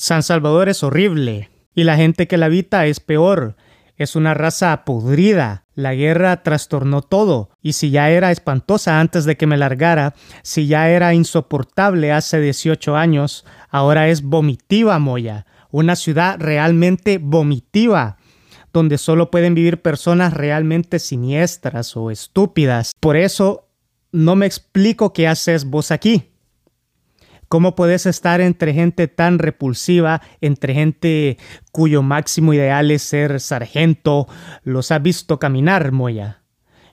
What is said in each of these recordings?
San Salvador es horrible y la gente que la habita es peor. Es una raza podrida. La guerra trastornó todo, y si ya era espantosa antes de que me largara, si ya era insoportable hace 18 años, ahora es vomitiva, Moya. Una ciudad realmente vomitiva donde solo pueden vivir personas realmente siniestras o estúpidas. Por eso no me explico qué haces vos aquí. ¿Cómo puedes estar entre gente tan repulsiva, entre gente cuyo máximo ideal es ser sargento? Los has visto caminar, Moya.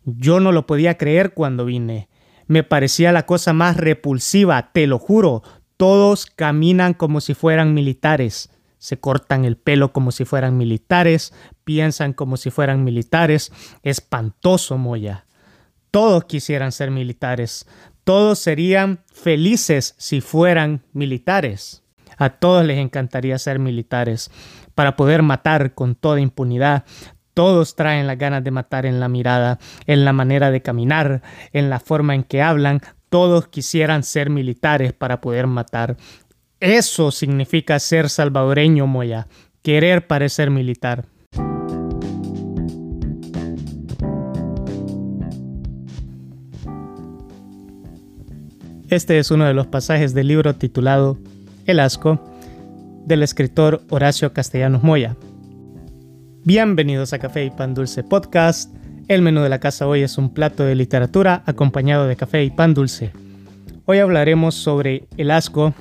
Yo no lo podía creer cuando vine. Me parecía la cosa más repulsiva, te lo juro. Todos caminan como si fueran militares. Se cortan el pelo como si fueran militares, piensan como si fueran militares. Espantoso, Moya. Todos quisieran ser militares. Todos serían felices si fueran militares. A todos les encantaría ser militares para poder matar con toda impunidad. Todos traen las ganas de matar en la mirada, en la manera de caminar, en la forma en que hablan. Todos quisieran ser militares para poder matar. Eso significa ser salvadoreño, Moya, querer parecer militar. Este es uno de los pasajes del libro titulado El asco del escritor Horacio Castellanos Moya. Bienvenidos a Café y Pan Dulce Podcast. El menú de la casa hoy es un plato de literatura acompañado de café y pan dulce. Hoy hablaremos sobre el asco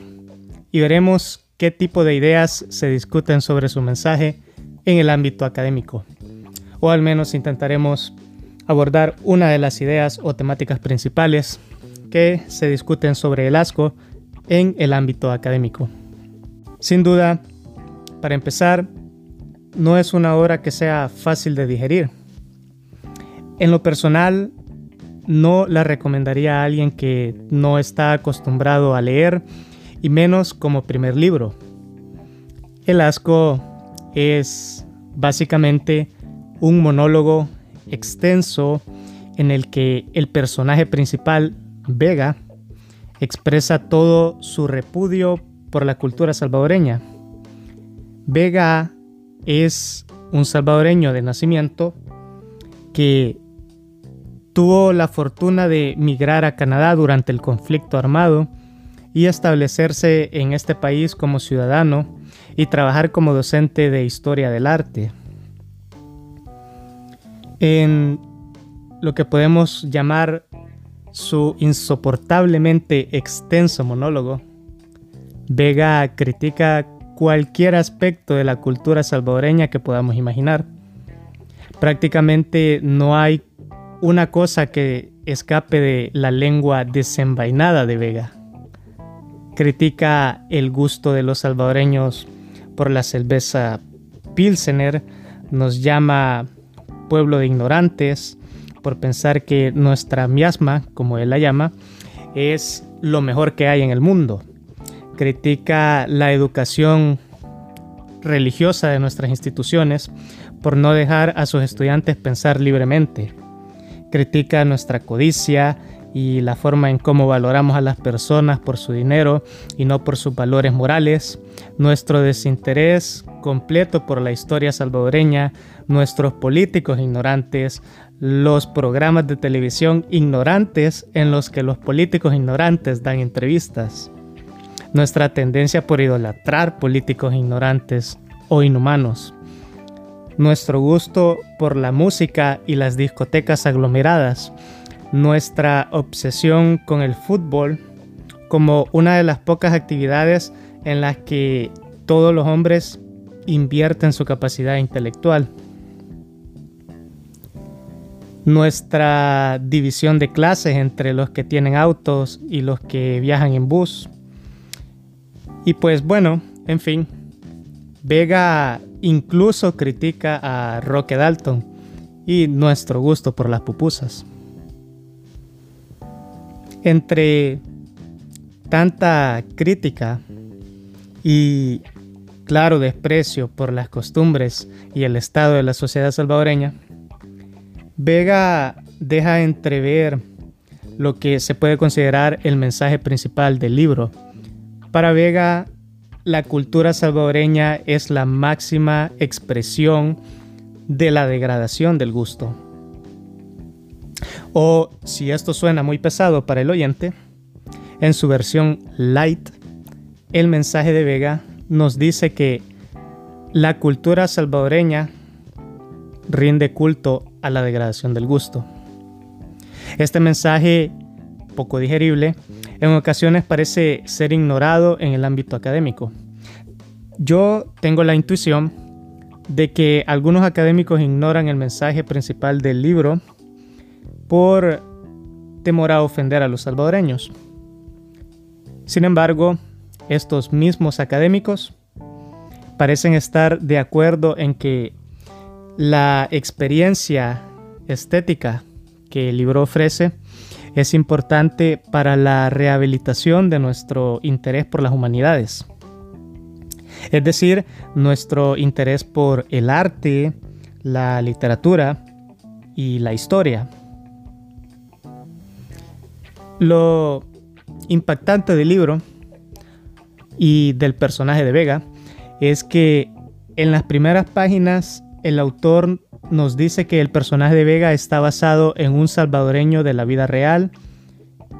y veremos qué tipo de ideas se discuten sobre su mensaje en el ámbito académico. O al menos intentaremos abordar una de las ideas o temáticas principales que se discuten sobre el asco en el ámbito académico. Sin duda, para empezar, no es una obra que sea fácil de digerir. En lo personal, no la recomendaría a alguien que no está acostumbrado a leer y menos como primer libro. El asco es básicamente un monólogo extenso en el que el personaje principal Vega expresa todo su repudio por la cultura salvadoreña. Vega es un salvadoreño de nacimiento que tuvo la fortuna de migrar a Canadá durante el conflicto armado y establecerse en este país como ciudadano y trabajar como docente de historia del arte. En lo que podemos llamar su insoportablemente extenso monólogo, Vega critica cualquier aspecto de la cultura salvadoreña que podamos imaginar. Prácticamente no hay una cosa que escape de la lengua desenvainada de Vega. Critica el gusto de los salvadoreños por la cerveza Pilsener, nos llama pueblo de ignorantes, por pensar que nuestra miasma, como él la llama, es lo mejor que hay en el mundo. Critica la educación religiosa de nuestras instituciones por no dejar a sus estudiantes pensar libremente. Critica nuestra codicia y la forma en cómo valoramos a las personas por su dinero y no por sus valores morales, nuestro desinterés completo por la historia salvadoreña, nuestros políticos ignorantes, los programas de televisión ignorantes en los que los políticos ignorantes dan entrevistas, nuestra tendencia por idolatrar políticos ignorantes o inhumanos, nuestro gusto por la música y las discotecas aglomeradas, nuestra obsesión con el fútbol como una de las pocas actividades en las que todos los hombres invierten su capacidad intelectual nuestra división de clases entre los que tienen autos y los que viajan en bus. Y pues bueno, en fin, Vega incluso critica a Roque Dalton y nuestro gusto por las pupusas. Entre tanta crítica y claro desprecio por las costumbres y el estado de la sociedad salvadoreña, Vega deja entrever lo que se puede considerar el mensaje principal del libro. Para Vega, la cultura salvadoreña es la máxima expresión de la degradación del gusto. O si esto suena muy pesado para el oyente, en su versión light, el mensaje de Vega nos dice que la cultura salvadoreña rinde culto a la degradación del gusto. Este mensaje, poco digerible, en ocasiones parece ser ignorado en el ámbito académico. Yo tengo la intuición de que algunos académicos ignoran el mensaje principal del libro por temor a ofender a los salvadoreños. Sin embargo, estos mismos académicos parecen estar de acuerdo en que la experiencia estética que el libro ofrece es importante para la rehabilitación de nuestro interés por las humanidades. Es decir, nuestro interés por el arte, la literatura y la historia. Lo impactante del libro y del personaje de Vega es que en las primeras páginas el autor nos dice que el personaje de Vega está basado en un salvadoreño de la vida real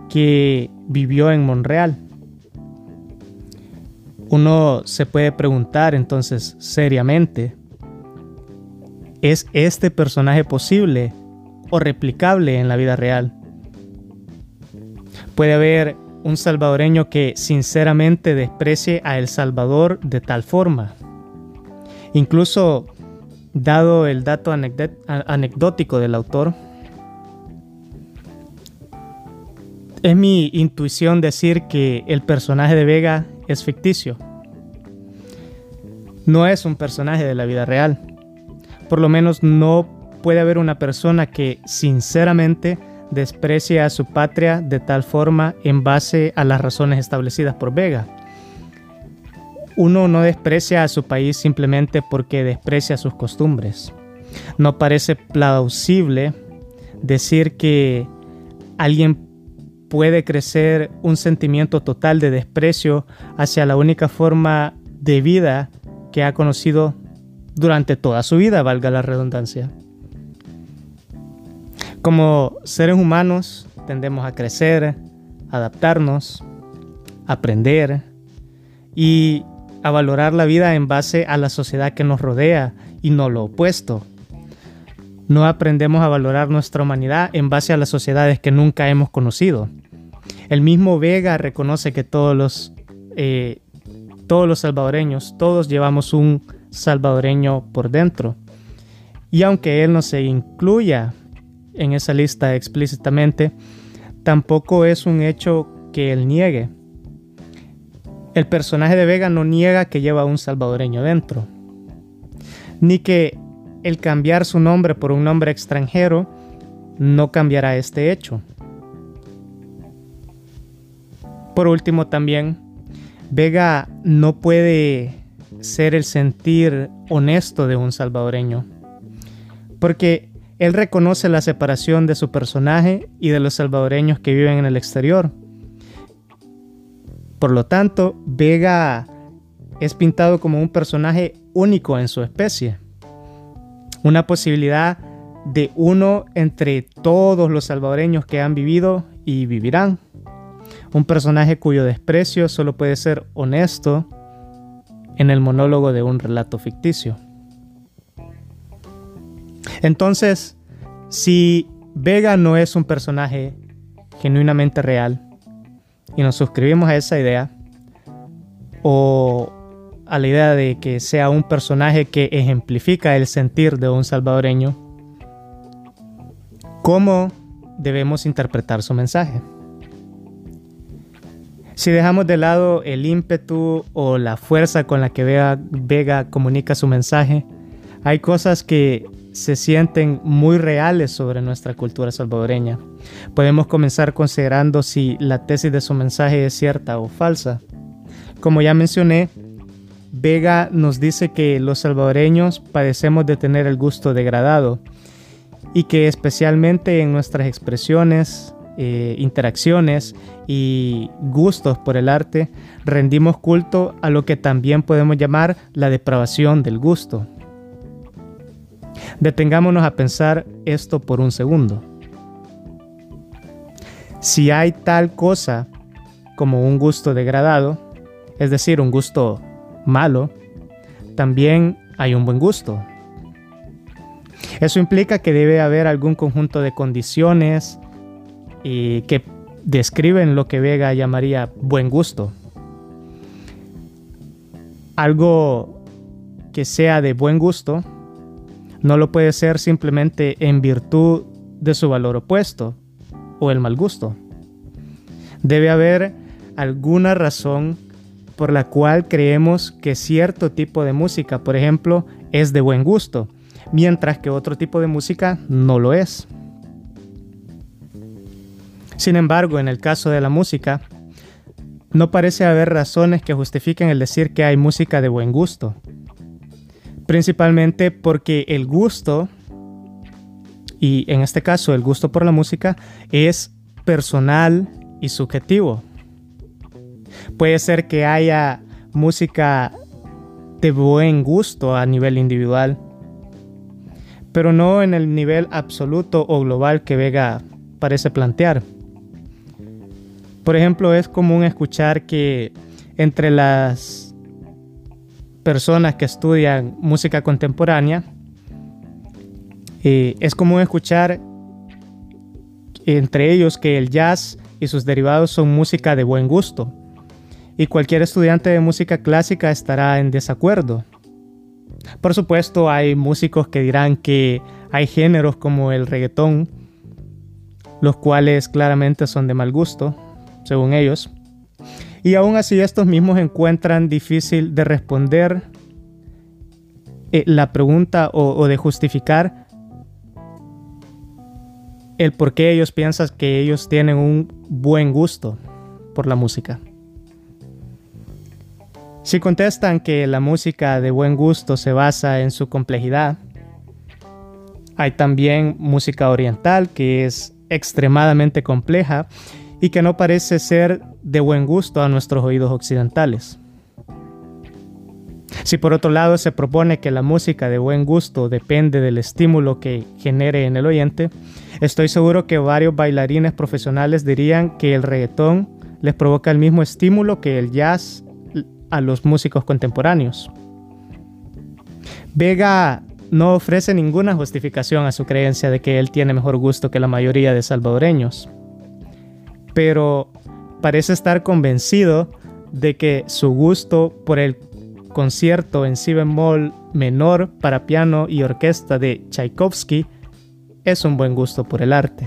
que vivió en Monreal. Uno se puede preguntar entonces seriamente, ¿es este personaje posible o replicable en la vida real? Puede haber un salvadoreño que sinceramente desprecie a El Salvador de tal forma. Incluso Dado el dato anecdótico del autor, es mi intuición decir que el personaje de Vega es ficticio. No es un personaje de la vida real. Por lo menos no puede haber una persona que sinceramente desprecie a su patria de tal forma en base a las razones establecidas por Vega. Uno no desprecia a su país simplemente porque desprecia sus costumbres. No parece plausible decir que alguien puede crecer un sentimiento total de desprecio hacia la única forma de vida que ha conocido durante toda su vida, valga la redundancia. Como seres humanos tendemos a crecer, adaptarnos, aprender y a valorar la vida en base a la sociedad que nos rodea y no lo opuesto. No aprendemos a valorar nuestra humanidad en base a las sociedades que nunca hemos conocido. El mismo Vega reconoce que todos los, eh, todos los salvadoreños, todos llevamos un salvadoreño por dentro. Y aunque él no se incluya en esa lista explícitamente, tampoco es un hecho que él niegue. El personaje de Vega no niega que lleva un salvadoreño dentro, ni que el cambiar su nombre por un nombre extranjero no cambiará este hecho. Por último también, Vega no puede ser el sentir honesto de un salvadoreño, porque él reconoce la separación de su personaje y de los salvadoreños que viven en el exterior por lo tanto, Vega es pintado como un personaje único en su especie. Una posibilidad de uno entre todos los salvadoreños que han vivido y vivirán. Un personaje cuyo desprecio solo puede ser honesto en el monólogo de un relato ficticio. Entonces, si Vega no es un personaje genuinamente real, y nos suscribimos a esa idea o a la idea de que sea un personaje que ejemplifica el sentir de un salvadoreño, ¿cómo debemos interpretar su mensaje? Si dejamos de lado el ímpetu o la fuerza con la que Vega, Vega comunica su mensaje, hay cosas que se sienten muy reales sobre nuestra cultura salvadoreña. Podemos comenzar considerando si la tesis de su mensaje es cierta o falsa. Como ya mencioné, Vega nos dice que los salvadoreños padecemos de tener el gusto degradado y que especialmente en nuestras expresiones, eh, interacciones y gustos por el arte, rendimos culto a lo que también podemos llamar la depravación del gusto. Detengámonos a pensar esto por un segundo. Si hay tal cosa como un gusto degradado, es decir, un gusto malo, también hay un buen gusto. Eso implica que debe haber algún conjunto de condiciones y que describen lo que Vega llamaría buen gusto. Algo que sea de buen gusto no lo puede ser simplemente en virtud de su valor opuesto o el mal gusto. Debe haber alguna razón por la cual creemos que cierto tipo de música, por ejemplo, es de buen gusto, mientras que otro tipo de música no lo es. Sin embargo, en el caso de la música, no parece haber razones que justifiquen el decir que hay música de buen gusto. Principalmente porque el gusto, y en este caso el gusto por la música, es personal y subjetivo. Puede ser que haya música de buen gusto a nivel individual, pero no en el nivel absoluto o global que Vega parece plantear. Por ejemplo, es común escuchar que entre las personas que estudian música contemporánea, eh, es común escuchar entre ellos que el jazz y sus derivados son música de buen gusto y cualquier estudiante de música clásica estará en desacuerdo. Por supuesto, hay músicos que dirán que hay géneros como el reggaetón, los cuales claramente son de mal gusto, según ellos. Y aún así estos mismos encuentran difícil de responder eh, la pregunta o de justificar el por qué ellos piensan que ellos tienen un buen gusto por la música. Si contestan que la música de buen gusto se basa en su complejidad, hay también música oriental que es extremadamente compleja y que no parece ser de buen gusto a nuestros oídos occidentales. Si por otro lado se propone que la música de buen gusto depende del estímulo que genere en el oyente, estoy seguro que varios bailarines profesionales dirían que el reggaetón les provoca el mismo estímulo que el jazz a los músicos contemporáneos. Vega no ofrece ninguna justificación a su creencia de que él tiene mejor gusto que la mayoría de salvadoreños, pero parece estar convencido de que su gusto por el concierto en si bemol menor para piano y orquesta de Tchaikovsky es un buen gusto por el arte.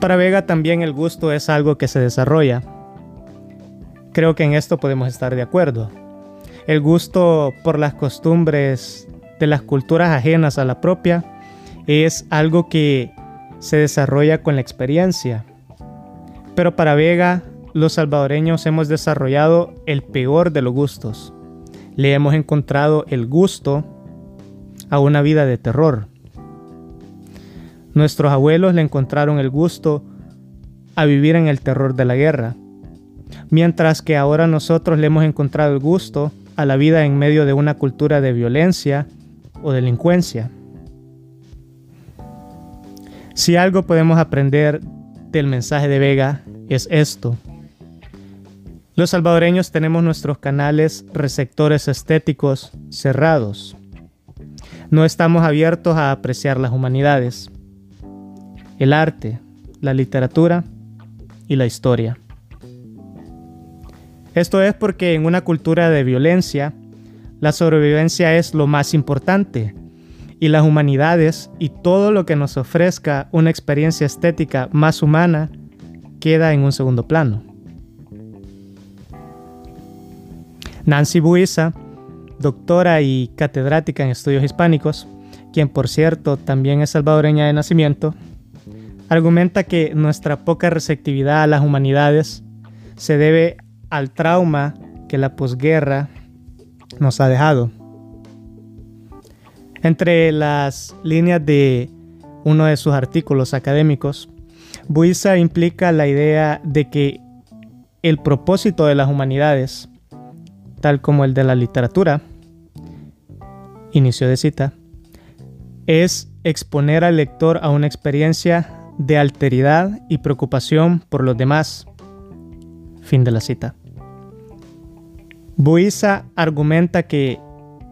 Para Vega también el gusto es algo que se desarrolla. Creo que en esto podemos estar de acuerdo. El gusto por las costumbres de las culturas ajenas a la propia es algo que se desarrolla con la experiencia. Pero para Vega, los salvadoreños hemos desarrollado el peor de los gustos. Le hemos encontrado el gusto a una vida de terror. Nuestros abuelos le encontraron el gusto a vivir en el terror de la guerra, mientras que ahora nosotros le hemos encontrado el gusto a la vida en medio de una cultura de violencia o delincuencia. Si algo podemos aprender del mensaje de Vega es esto. Los salvadoreños tenemos nuestros canales receptores estéticos cerrados. No estamos abiertos a apreciar las humanidades el arte, la literatura y la historia. Esto es porque en una cultura de violencia, la sobrevivencia es lo más importante y las humanidades y todo lo que nos ofrezca una experiencia estética más humana queda en un segundo plano. Nancy Buiza, doctora y catedrática en estudios hispánicos, quien por cierto también es salvadoreña de nacimiento, argumenta que nuestra poca receptividad a las humanidades se debe al trauma que la posguerra nos ha dejado. Entre las líneas de uno de sus artículos académicos, Buisa implica la idea de que el propósito de las humanidades, tal como el de la literatura, inicio de cita, es exponer al lector a una experiencia de alteridad y preocupación por los demás. Fin de la cita. Buiza argumenta que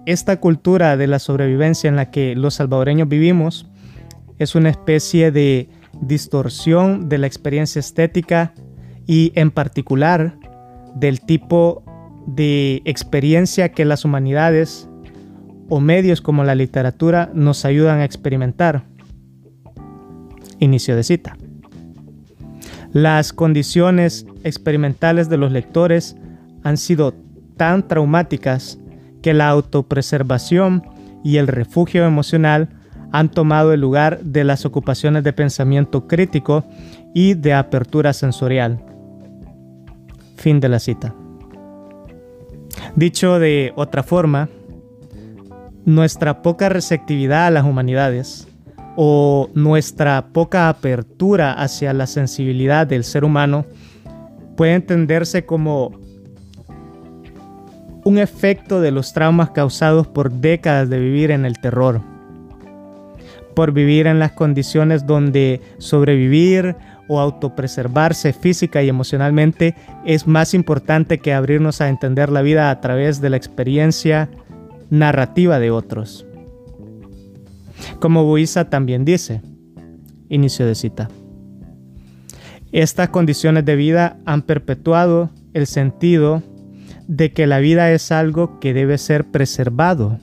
esta cultura de la sobrevivencia en la que los salvadoreños vivimos es una especie de distorsión de la experiencia estética y en particular del tipo de experiencia que las humanidades o medios como la literatura nos ayudan a experimentar. Inicio de cita. Las condiciones experimentales de los lectores han sido tan traumáticas que la autopreservación y el refugio emocional han tomado el lugar de las ocupaciones de pensamiento crítico y de apertura sensorial. Fin de la cita. Dicho de otra forma, nuestra poca receptividad a las humanidades o nuestra poca apertura hacia la sensibilidad del ser humano puede entenderse como un efecto de los traumas causados por décadas de vivir en el terror, por vivir en las condiciones donde sobrevivir o autopreservarse física y emocionalmente es más importante que abrirnos a entender la vida a través de la experiencia narrativa de otros. Como Buiza también dice, inicio de cita. Estas condiciones de vida han perpetuado el sentido de que la vida es algo que debe ser preservado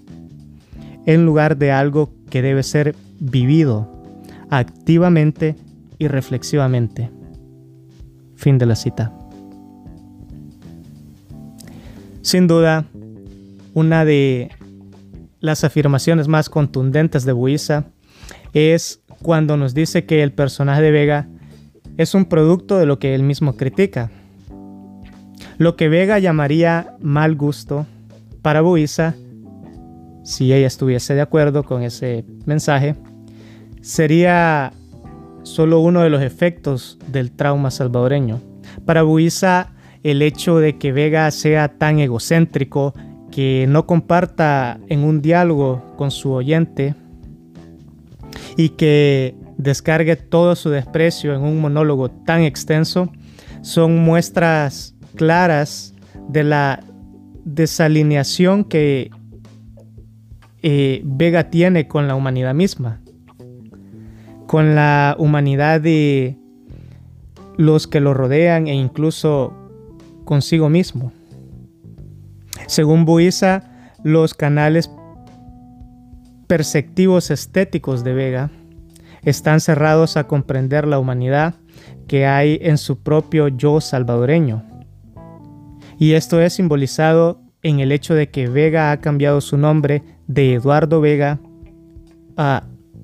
en lugar de algo que debe ser vivido activamente y reflexivamente. Fin de la cita. Sin duda, una de las afirmaciones más contundentes de Buiza es cuando nos dice que el personaje de Vega es un producto de lo que él mismo critica. Lo que Vega llamaría mal gusto para Buiza, si ella estuviese de acuerdo con ese mensaje, sería solo uno de los efectos del trauma salvadoreño. Para Buiza, el hecho de que Vega sea tan egocéntrico que no comparta en un diálogo con su oyente y que descargue todo su desprecio en un monólogo tan extenso son muestras claras de la desalineación que eh, Vega tiene con la humanidad misma, con la humanidad de los que lo rodean e incluso consigo mismo. Según Buiza, los canales perceptivos estéticos de Vega están cerrados a comprender la humanidad que hay en su propio yo salvadoreño. Y esto es simbolizado en el hecho de que Vega ha cambiado su nombre de Eduardo Vega a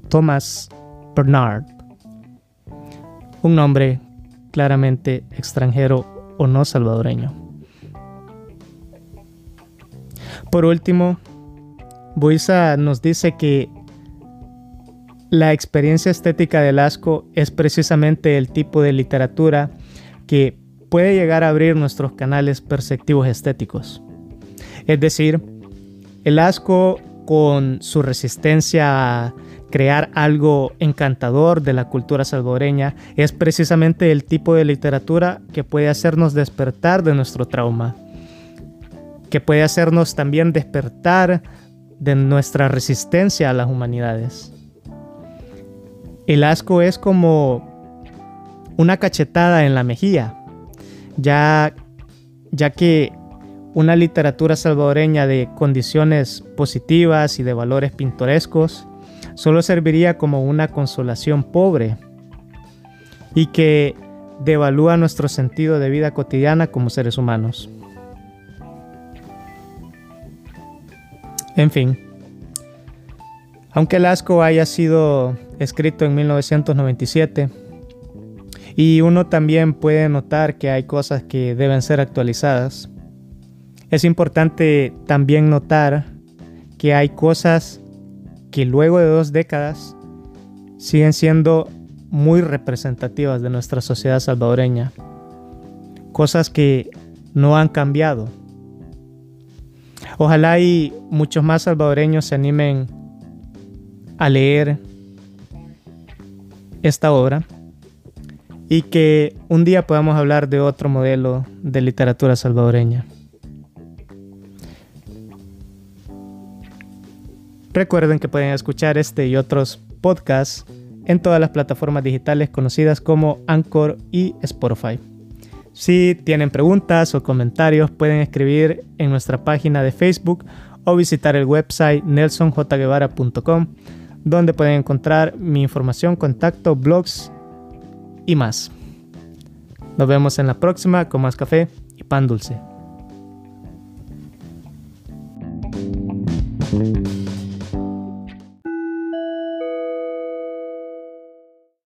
Thomas Bernard. Un nombre claramente extranjero o no salvadoreño. Por último, Buiza nos dice que la experiencia estética del asco es precisamente el tipo de literatura que puede llegar a abrir nuestros canales perceptivos estéticos. Es decir, el asco con su resistencia a crear algo encantador de la cultura salvadoreña es precisamente el tipo de literatura que puede hacernos despertar de nuestro trauma que puede hacernos también despertar de nuestra resistencia a las humanidades. El asco es como una cachetada en la mejilla, ya, que una literatura salvadoreña de condiciones positivas y de valores pintorescos solo serviría como una consolación pobre y que devalúa nuestro sentido de vida cotidiana como seres humanos. En fin, aunque el asco haya sido escrito en 1997, y uno también puede notar que hay cosas que deben ser actualizadas, es importante también notar que hay cosas que luego de dos décadas siguen siendo muy representativas de nuestra sociedad salvadoreña. Cosas que no han cambiado. Ojalá y muchos más salvadoreños se animen a leer esta obra y que un día podamos hablar de otro modelo de literatura salvadoreña. Recuerden que pueden escuchar este y otros podcasts en todas las plataformas digitales conocidas como Anchor y Spotify. Si tienen preguntas o comentarios pueden escribir en nuestra página de Facebook o visitar el website nelsonjguevara.com donde pueden encontrar mi información, contacto, blogs y más. Nos vemos en la próxima con más café y pan dulce.